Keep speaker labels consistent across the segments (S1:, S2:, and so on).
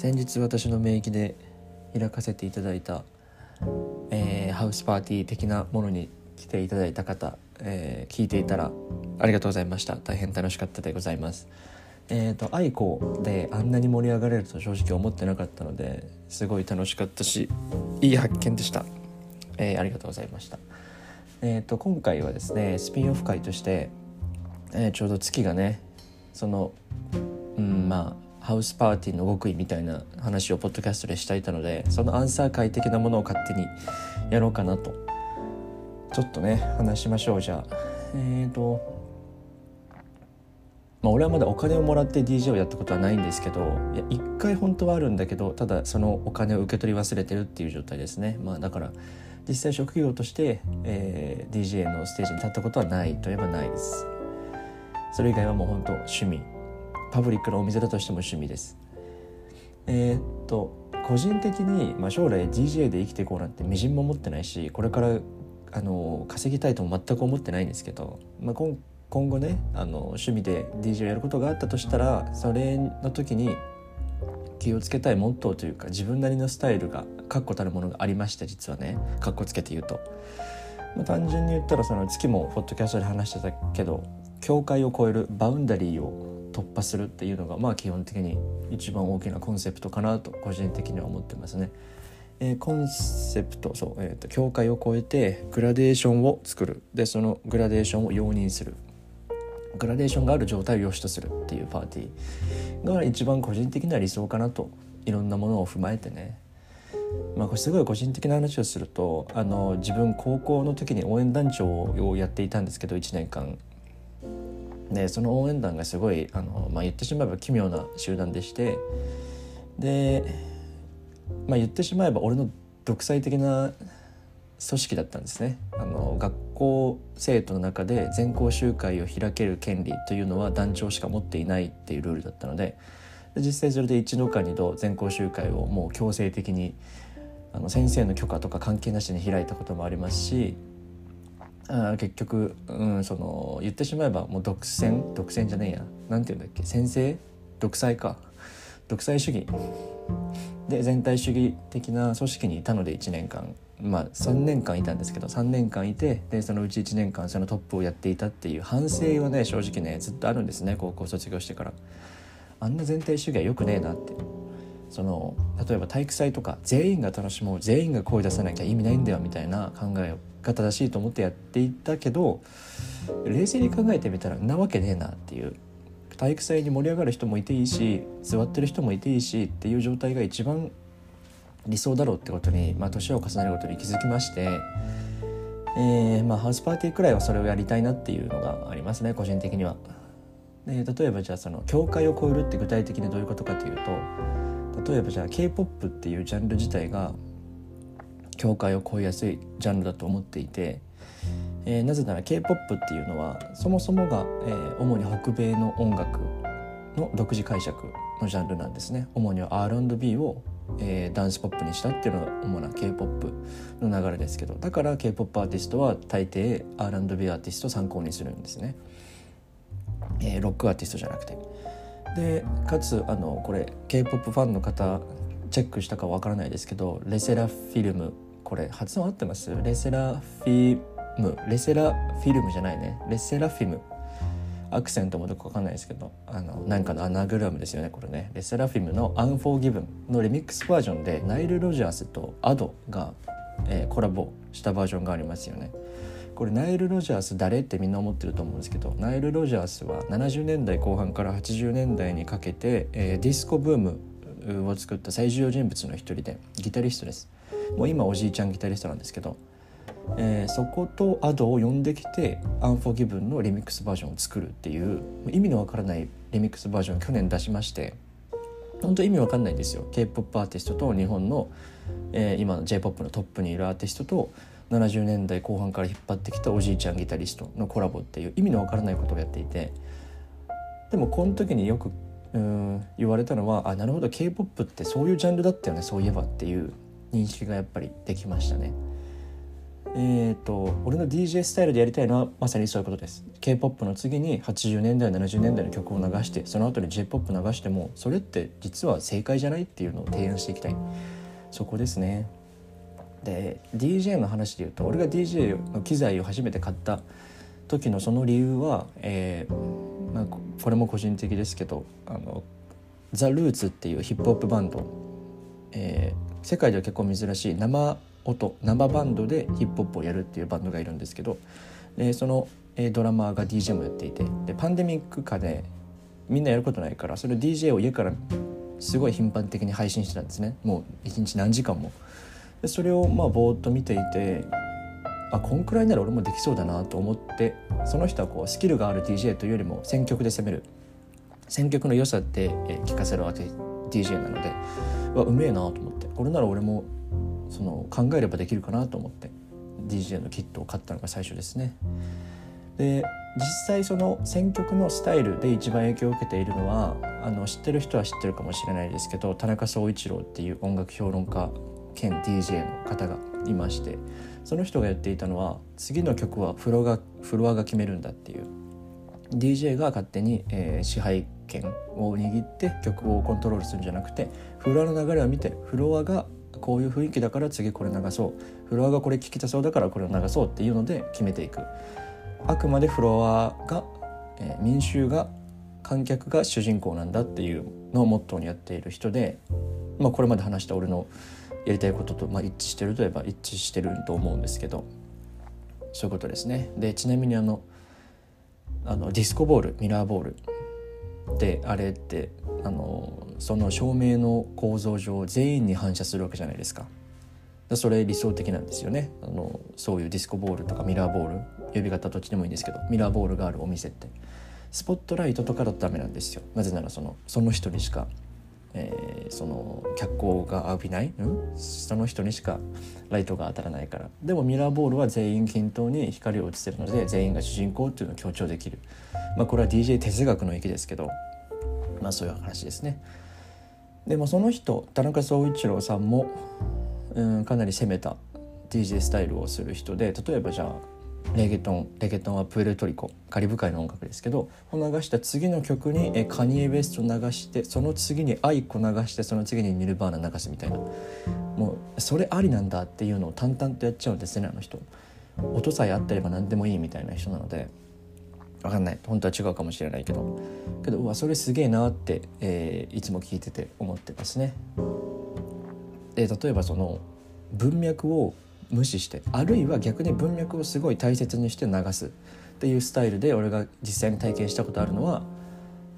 S1: 先日私の免疫で開かせていただいた、えー、ハウスパーティー的なものに来ていただいた方、えー、聞いていたらありがとうございました。大変楽しかったでございます。えっ、ー、と愛子であんなに盛り上がれると正直思ってなかったのですごい楽しかったしいい発見でした、えー、ありがとうございました。えっ、と今回はですねスピンオフ会として、えちょうど月がねそのうんまあハウスパーティーの極意みたいな話をポッドキャストでしていたのでそのアンサー会的なものを勝手にやろうかなと。ちょっとね話しましょうじゃあ。えっ、ー、とまあ俺はまだお金をもらって DJ をやったことはないんですけどいや一回本当はあるんだけどただそのお金を受け取り忘れてるっていう状態ですね。まあだから実際職業として、えー、DJ のステージに立ったことはないといえばないです。それ以外はもう本当趣味。パブリックのお店だとしても趣味です。えー、っと個人的に、まあ、将来 DJ で生きていこうなんてみじんも思ってないしこれからあの稼ぎたいとも全く思ってないんですけど、まあ、今今後ねあの趣味で DJ をやることがあったとしたらそれの時に気をつけたいモットーというか自分なりのスタイルが確固たるものがありまして実はねかっこつけて言うと、まあ、単純に言ったらその月もポッドキャストで話してたけど境界を超えるバウンダリーを突破するっていうのがまあ基本的に一番大きなコンセプトかなと個人的には思ってますね。えー、コンセプトそう、えーと、境界を超えてグラデーションを作る。でそのグラデーションを容認する。グラデーションがある状態を良しとするっていうパーティーが一番個人的な理想かなといろんなものを踏まえてね。まあ、これすごい個人的な話をするとあの自分高校の時に応援団長をやっていたんですけど1年間。でその応援団がすごいあの、まあ、言ってしまえば奇妙な集団でしてで、まあ、言ってしまえば俺の独裁的な組織だったんですね。あの学校生徒の中で全校集会を開ける権利というのは団長しか持っていないっていうルールだったので実際それで一度か二度全校集会をもう強制的にあの先生の許可とか関係なしに開いたこともありますしあ結局、うん、その言ってしまえばもう独占？独占じゃねえや。なんて言うんだっけ？先生？独裁か。独裁主義。で全体主義的な組織にいたので1年間。まあ3年間いたんですけど3年間いてでそのうち1年間そのトップをやっていたっていう反省はね正直ねずっとあるんですね高校卒業してから。あんな全体主義はよくねえなって。その例えば体育祭とか全員が楽しもう全員が声出さなきゃ意味ないんだよみたいな考えが正しいと思ってやっていたけど冷静に考えてみたらなわけねえなっていう体育祭に盛り上がる人もいていいし座ってる人もいていいしっていう状態が一番理想だろうってことに、まあ、年を重ねることに気づきまして、えーまあ、ハウスパーティーくらいはそれをやりたいなっていうのがありますね個人的には。で例えばじゃあその境界を超えるって具体的にどういうことかというと例えばじゃあ k p o p っていうジャンル自体が境界を越えやすいジャンルだと思っていて、えー、なぜなら k p o p っていうのはそもそもが、えー、主に北米の音楽の独自解釈のジャンルなんですね。主には R&B を、えー、ダンスポップにしたっていうのが主な k p o p の流れですけどだから k p o p アーティストは大抵 R&B アーティストを参考にするんですね、えー、ロックアーティストじゃなくて。でかつあのこれ k p o p ファンの方チェックしたかわからないですけどレセラフィルム。これ発音合ってます？レセラフィム。レセラフィルムじゃないね。レセラフィム。アクセントもどこかわかんないですけどあのなんかのアナグラムですよねこれね。レセラフィムの「アンフォーギブン」のリミックスバージョンでナイル・ロジャースとアドが、えー、コラボしたバージョンがありますよね。これナイル・ロジャース誰ってみんな思ってると思うんですけどナイル・ロジャースは70年代後半から80年代にかけて、えー、ディスコブームを作った最重要人物の一人でギタリストです。もう今おじいちゃんギタリストなんですけど、えー、そこと Ado を呼んできて「 UNFORGIVEN のリミックスバージョンを作るっていう意味のわからないリミックスバージョンを去年出しまして本当意味わかんないんですよ。K p o p アーティストと日本の、えー、今の j p o p のトップにいるアーティストと70年代後半から引っ張ってきたおじいちゃんギタリストのコラボっていう意味のわからないことをやっていて。でもこの時によくうん言われたのはあなるほど k p o p ってそういうジャンルだったよねそういえばっていう認識がやっぱりできましたね。えーと、俺の DJ スタイルでやりたいのはまさにそういうことです。K-POP の次に80年代70年代の曲を流してその後に J-POP 流してもそれって実は正解じゃないっていうのを提案していきたい。そこですね。で DJ の話で言うと俺が DJ の機材を初めて買った時のその理由は、えーまあ、これも個人的ですけどあのザ・ルーツっていうヒップホップバンド、えー、世界では結構珍しい生音生バンドでヒップホップをやるっていうバンドがいるんですけどでその、えー、ドラマーが DJ もやっていてでパンデミック下でみんなやることないからそれ DJ を家からすごい頻繁的に配信してたんですねもう一日何時間も。でそれをまあぼーっと見ていてあこんくらいなら俺もできそうだなと思ってその人はこうスキルがある DJ というよりも選曲で攻める選曲の良さって、え聞かせるわけ DJ なのでわうめえなと思ってこれなら俺もその考えればできるかなと思って DJ のキットを買ったのが最初ですね。で実際その選曲のスタイルで一番影響を受けているのはあの知ってる人は知ってるかもしれないですけど田中総一郎っていう音楽評論家兼 DJ の方がいましてその人が言っていたのは次の曲はフロがフロアが決めるんだっていう。DJ が勝手に、えー、支配権を握って曲をコントロールするんじゃなくてフロアの流れを見てフロアがこういう雰囲気だから次これ流そう。フロアがこれ聞きたそうだからこれを流そうっていうので決めていく。あくまでフロアが、えー、民衆が観客が主人公なんだっていうのをモットーにやっている人で、まあ、これまで話した俺のやりたいことと、まあ、一致してるといえば一致してると思うんですけどそういうことですね。でちなみにあのあのディスコボールミラーボールであれってあのその照明の構造上全員に反射するわけじゃないですか。それ理想的なんですよねあのそういうディスコボールとかミラーボール呼び方どっちでもいいんですけどミラーボールがあるお店ってスポットライトとかだとダメなんですよなぜならそのその人にしかえー、その脚光が浴びない、うん、その人にしかライトが当たらないから。でもミラーボールは全員均等に光を映せるので全員が主人公っていうのを強調できる、まあ、これは DJ 哲学の域ですけど、まあ、そういう話ですね。でもその人田中総一郎さんも、うん、かなり攻めた DJ スタイルをする人で例えばじゃあレゲトンレゲトンはプエルトリコカリブ海の音楽ですけど流した次の曲にえカニエ・ウェスト流してその次にアイコ流してその次にニルバーナ流すみたいな。もうそれありなんだっていうのを淡々とやっちゃうんですねあの人。音さえあってれば何でもいいみたいな人なので分かんない。本当は違うかもしれないけど。けどうわそれすげえなって、えー、いつも聞いてて思ってますね。で例えばその文脈を無視してあるいは逆に文脈をすごい大切にして流すっていうスタイルで俺が実際に体験したことあるのは、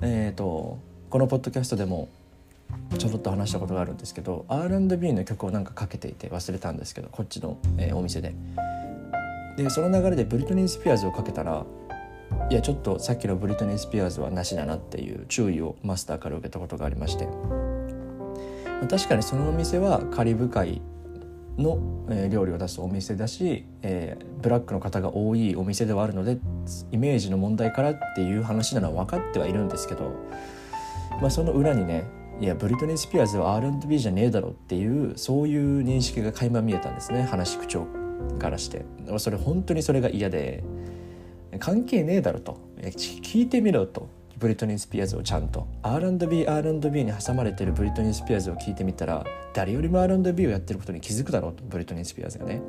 S1: えーと、このポッドキャストでもちょろっと話したことがあるんですけど R&B の曲をなんかかけていて忘れたんですけどこっちの、えー、お店で。でその流れでブリトニー・スピアーズをかけたらいやちょっとさっきのブリトニー・スピアーズはなしだなっていう注意をマスターから受けたことがありまして確かにそのお店はカリブ海の、料理を出すお店だし、えー、ブラックの方が多いお店ではあるのでイメージの問題からっていう話なのは分かってはいるんですけど、まあ、その裏にねいやブリトニー・スピアーズは R&B じゃねえだろっていうそういう認識が垣間見えたんですね話口調からして。それ本当にそれが嫌で関係ねえだろと。聞いてみろと。ブリトニー・スピアーズをちゃんと。R&B R&B に挟まれてるブリトニー・スピアーズを聞いてみたら誰よりも R&B をやってることに気づくだろうとブリトニー・スピアーズがね。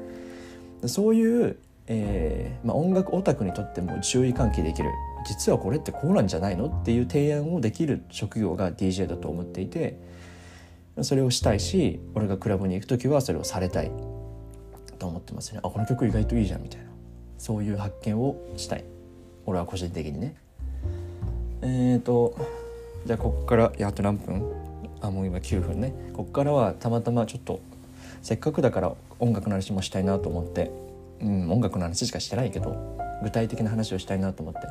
S1: そういう、えーまあ、音楽オタクにとっても注意喚起できる。実はこれってこうなんじゃないの？っていう提案をできる職業が DJ だと思っていてそれをしたいし俺がクラブに行く時はそれをされたい。と思ってますね。あこの曲意外といいじゃんみたいな。そういう発見をしたい。俺は個人的にね。えーとじゃあこっからやっと何分？あもう今9分ね。こっからはたまたまちょっとせっかくだから音楽の話もしたいなと思って、うん、音楽の話しかしてないけど具体的な話をしたいなと思って。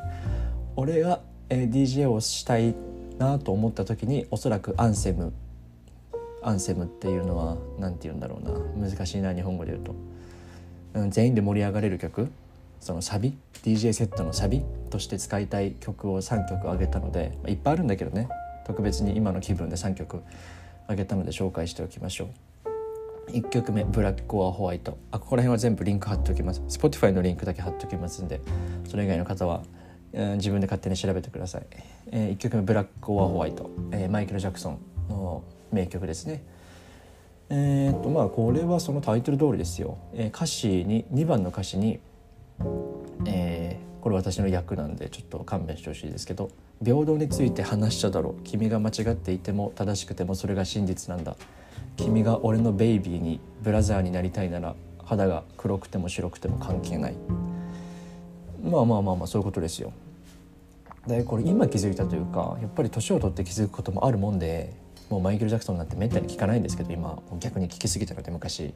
S1: 俺が、えー、DJ をしたいなと思った時におそらくアンセム。アンセムっていうのは何て言うんだろうな。難しいな日本語で言うと、うん、全員で盛り上がれる曲。そのサビ DJ セットのサビとして使いたい曲を3曲あげたので、まあ、いっぱいあるんだけどね。特別に今の気分で3曲あげたので紹介しておきましょう。1曲目「ブラック・コア・ホワイト」あここら辺は全部リンク貼っておきます。Spotify のリンクだけ貼っておきますんでそれ以外の方は、えー、自分で勝手に調べてください、えー、1曲目「ブラック・コア・ホワイト」えー、マイケル・ジャクソンの名曲ですね。えー、っとまあこれはそのタイトル通りですよ、えー、歌詞に2番の歌詞に、えー、これ私の役なんでちょっと勘弁してほしいですけど「平等について話しちゃだろう。君が間違っていても正しくてもそれが真実なんだ」君が俺のベイビーにブラザーになりたいなら肌が黒くても白くても関係ない。まあまあまあまあそういうことですよ。でこれ今気づいたというかやっぱり年を取って気づくこともあるもんでもうマイケル・ジャクソンなんてめったに聞かないんですけど今逆に聞きすぎたので昔。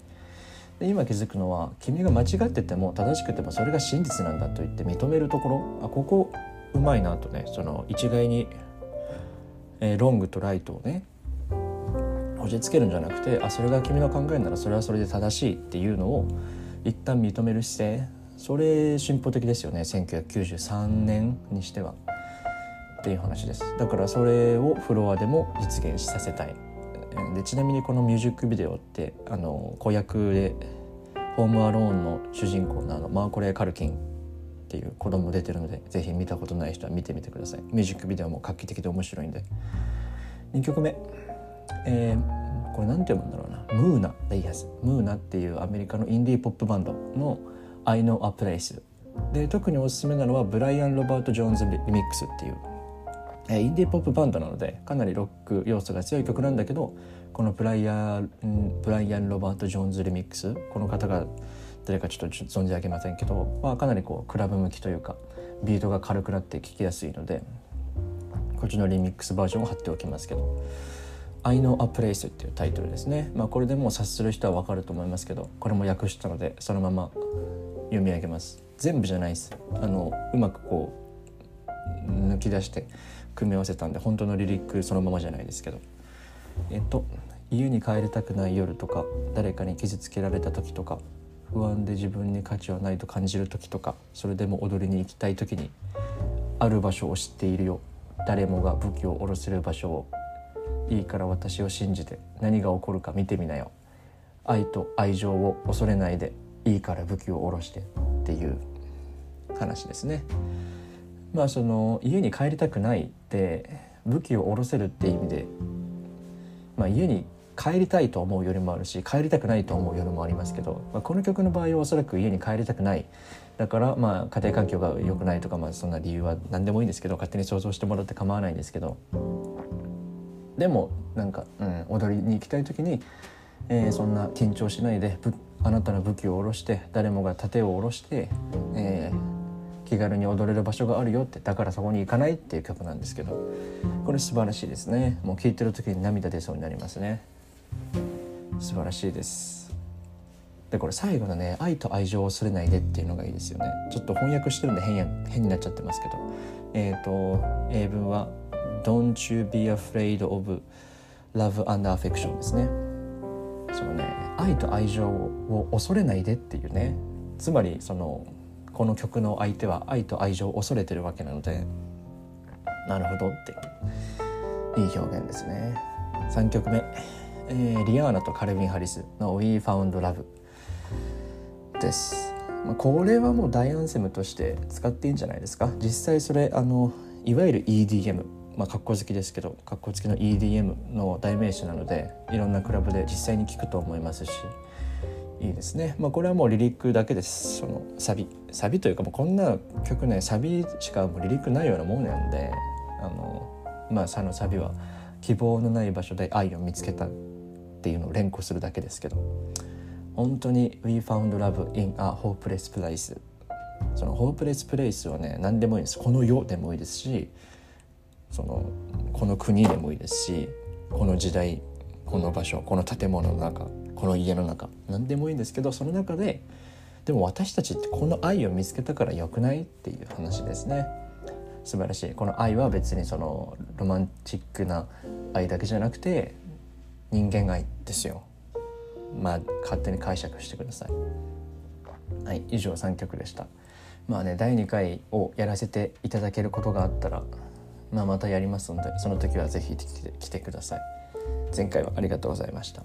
S1: 今気づくのは君が間違ってても正しくてもそれが真実なんだと言って認めるところ。あここうまいなとね。その一概に、えー、ロングとライトをね押し付けるんじゃなくてあそれが君の考えならそれはそれで正しいっていうのを一旦認める姿勢。それ進歩的ですよね。1993年にしては。っていう話です。だからそれをフロアでも実現させたい。でちなみにこのミュージックビデオってあの子役で「ホームアローン」の主人公のあのマーコレ・カルキンっていう子供出てるのでぜひ見たことない人は見てみてください。ミュージックビデオも画期的で面白いんで。2曲目。えー、これ何て読むんだろうな。ムーナ。でいいやつムーナっていうアメリカのインディーポップバンドの「I Know a Place」で特におすすめなのはブライアン・ロバート・ジョーンズ・リミックスっていう、え、インディーポップバンドなのでかなりロック要素が強い曲なんだけどこのブライアンブライアン・ロバート・ジョーンズ・リミックスこの方が誰かちょっと存じ上げませんけど、まあ、かなりこうクラブ向きというかビートが軽くなって聴きやすいのでこっちのリミックスバージョンを貼っておきますけど。I know a place っていうタイトルですね。まあ、これでもう察する人はわかると思いますけど、これも訳したのでそのまま読み上げます。全部じゃないです。あのうまくこう抜き出して組み合わせたんで本当のリリックそのままじゃないですけど。えっと家に帰りたくない夜とか誰かに傷つけられた時とか不安で自分に価値はないと感じる時とかそれでも踊りに行きたい時にある場所を知っているよ。誰もが武器を下ろせる場所を。いいから私を信じて何が起こるか見てみなよ。愛と愛情を恐れないでいいから武器を下ろしてっていう話ですね。まあその家に帰りたくないって武器を下ろせるって意味で、まあ、家に帰りたいと思うよりもあるし帰りたくないと思う夜もありますけど、まあ、この曲の場合はおそらく家に帰りたくない。だからまあ家庭環境が良くないとかまあそんな理由は何でもいいんですけど勝手に想像してもらって構わないんですけど。でもなんか、うん、踊りに行きたい時に、えー、そんな緊張しないであなたの武器を下ろして誰もが盾を下ろして、えー、気軽に踊れる場所があるよってだからそこに行かないっていう曲なんですけどこれ素晴らしいですね。もう聴いてる時に涙出そうになりますね。素晴らしいです。でこれ最後のね「愛と愛情を恐れないで」っていうのがいいですよね。ちょっと翻訳してるんで変や変になっちゃってますけど。えっ、ー、と英文は Don't you be afraid of love and affection ですね。そのね愛と愛情を恐れないでっていうね。つまりそのこの曲の相手は愛と愛情を恐れてるわけなのでなるほどっていい表現ですね。3曲目、えー、リアーナとカルビン・ハリスの「We Found Love」です。これはもう大アンセムとして使っていいんじゃないですか。実際それあのいわゆる EDM まあ、格好好きですけど格好付きの EDM の代名詞なのでいろんなクラブで実際に聴くと思いますし。いいですね、まあ、これはもうリリックだけです。そのサビサビというかもうこんな曲ねサビしかもうリリックないようなもんなんであのまあそのサビは希望のない場所で愛を見つけたっていうのを連呼するだけですけど本当に「We found love in a hopeless place」そのホープレスプレイスはね何でもいいです。この世でもいいですしそのこの国でもいいですしこの時代この場所この建物の中。この家の中。何でもいいんですけどその中ででも私たちってこの愛を見つけたからよくないっていう話ですね。素晴らしい。この愛は別にそのロマンチックな愛だけじゃなくて人間愛ですよ。まあ勝手に解釈してください。はい以上3曲でした。まあね第2回をやらせていただけることがあったらまあ、またやりますのでその時は是非来てください。前回はありがとうございました。